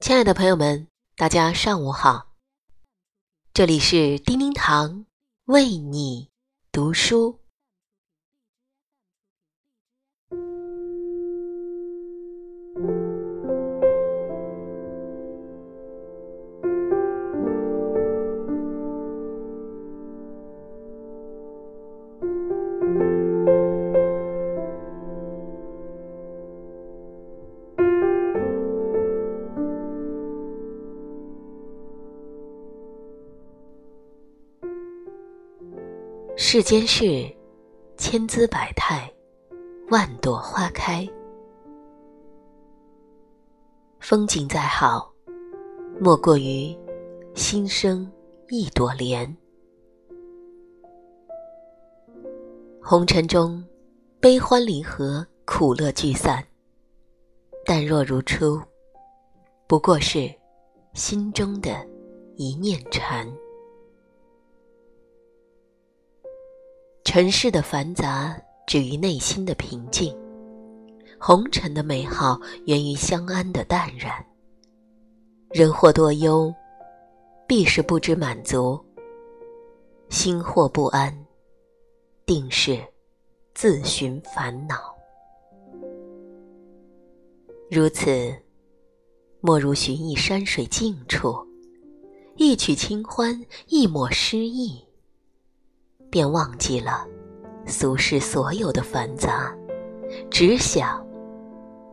亲爱的朋友们，大家上午好！这里是叮叮堂为你读书。世间事，千姿百态，万朵花开。风景再好，莫过于心生一朵莲。红尘中，悲欢离合，苦乐聚散，淡若如初，不过是心中的一念禅。尘世的繁杂止于内心的平静，红尘的美好源于相安的淡然。人或多忧，必是不知满足；心或不安，定是自寻烦恼。如此，莫如寻一山水静处，一曲清欢，一抹诗意。便忘记了俗世所有的繁杂，只想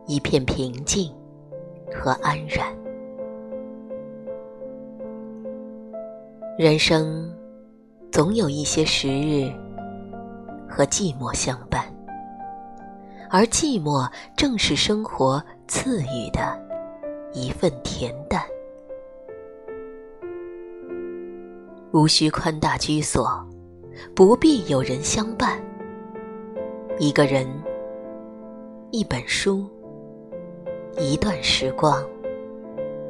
一片平静和安然。人生总有一些时日和寂寞相伴，而寂寞正是生活赐予的一份恬淡。无需宽大居所。不必有人相伴，一个人，一本书，一段时光，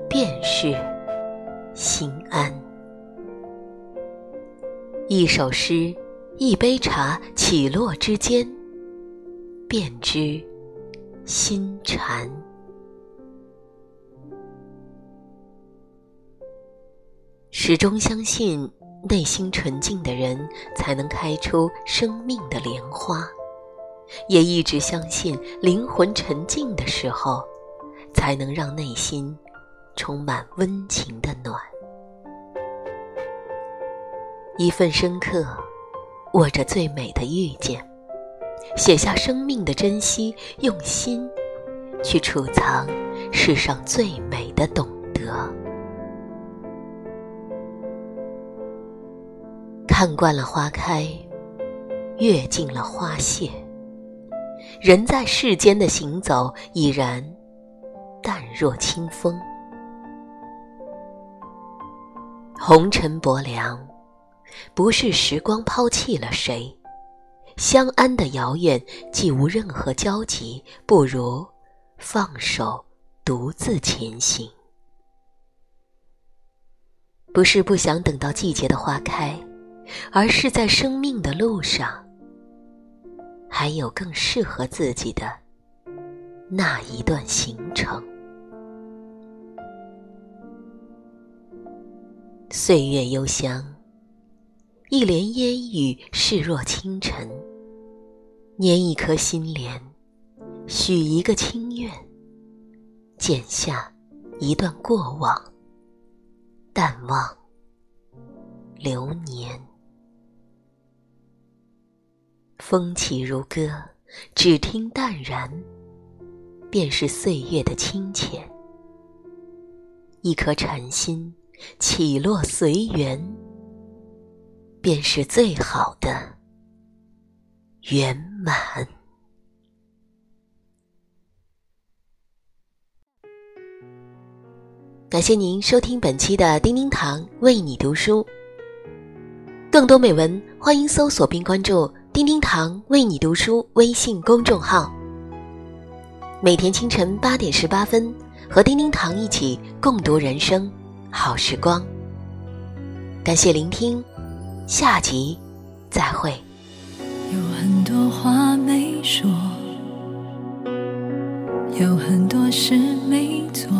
便是心安。一首诗，一杯茶，起落之间，便知心禅。始终相信。内心纯净的人，才能开出生命的莲花；也一直相信，灵魂沉静的时候，才能让内心充满温情的暖。一份深刻，握着最美的遇见，写下生命的珍惜，用心去储藏世上最美的懂得。看惯了花开，阅尽了花谢，人在世间的行走已然淡若清风。红尘薄凉，不是时光抛弃了谁，相安的遥远既无任何交集，不如放手独自前行。不是不想等到季节的花开。而是在生命的路上，还有更适合自己的那一段行程。岁月幽香，一帘烟雨，视若清晨。拈一颗心莲，许一个清愿，剪下一段过往，淡忘流年。风起如歌，只听淡然，便是岁月的清浅。一颗禅心，起落随缘，便是最好的圆满。感谢您收听本期的叮叮堂为你读书。更多美文，欢迎搜索并关注。叮叮堂为你读书微信公众号。每天清晨八点十八分和叮叮堂一起共读人生好时光。感谢聆听下集再会。有很多话没说有很多事没做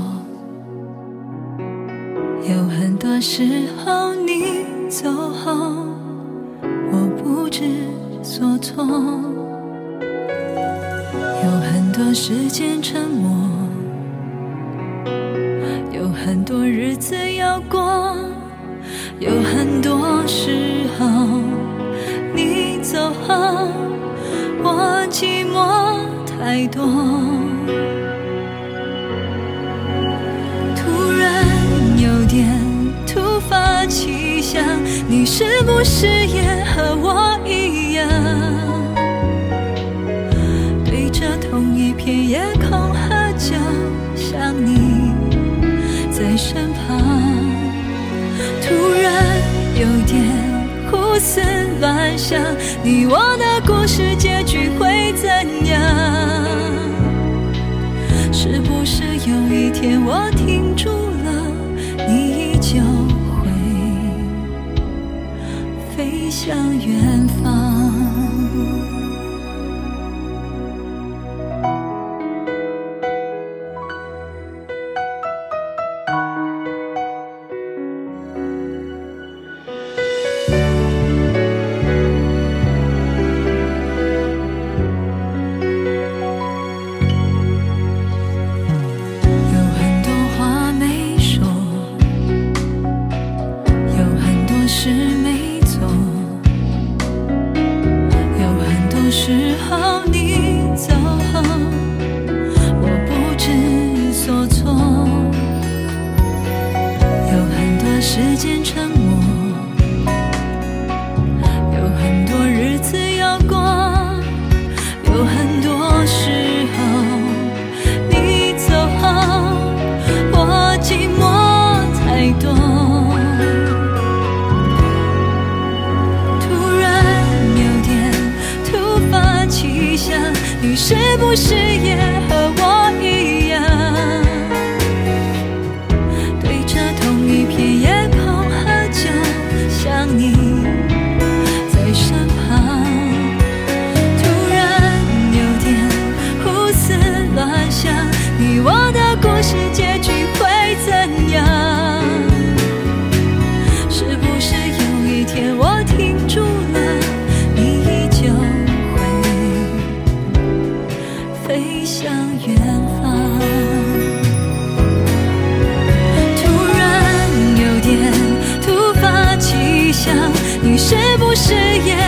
有很多时候你走后我不知所措，有很多时间沉默，有很多日子要过，有很多时候你走后，我寂寞太多。突然有点突发奇想，你是不是也和我一样？乱想你我的故事结局会怎样？是不是有一天我停住了你依旧会飞向远方？誓言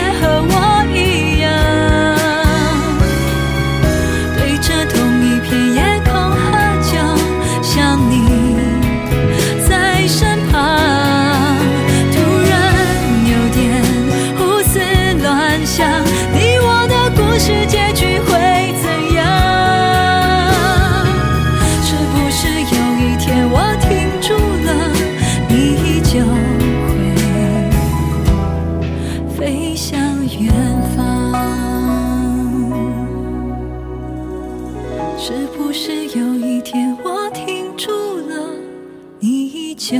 是不是有一天我停住了你依旧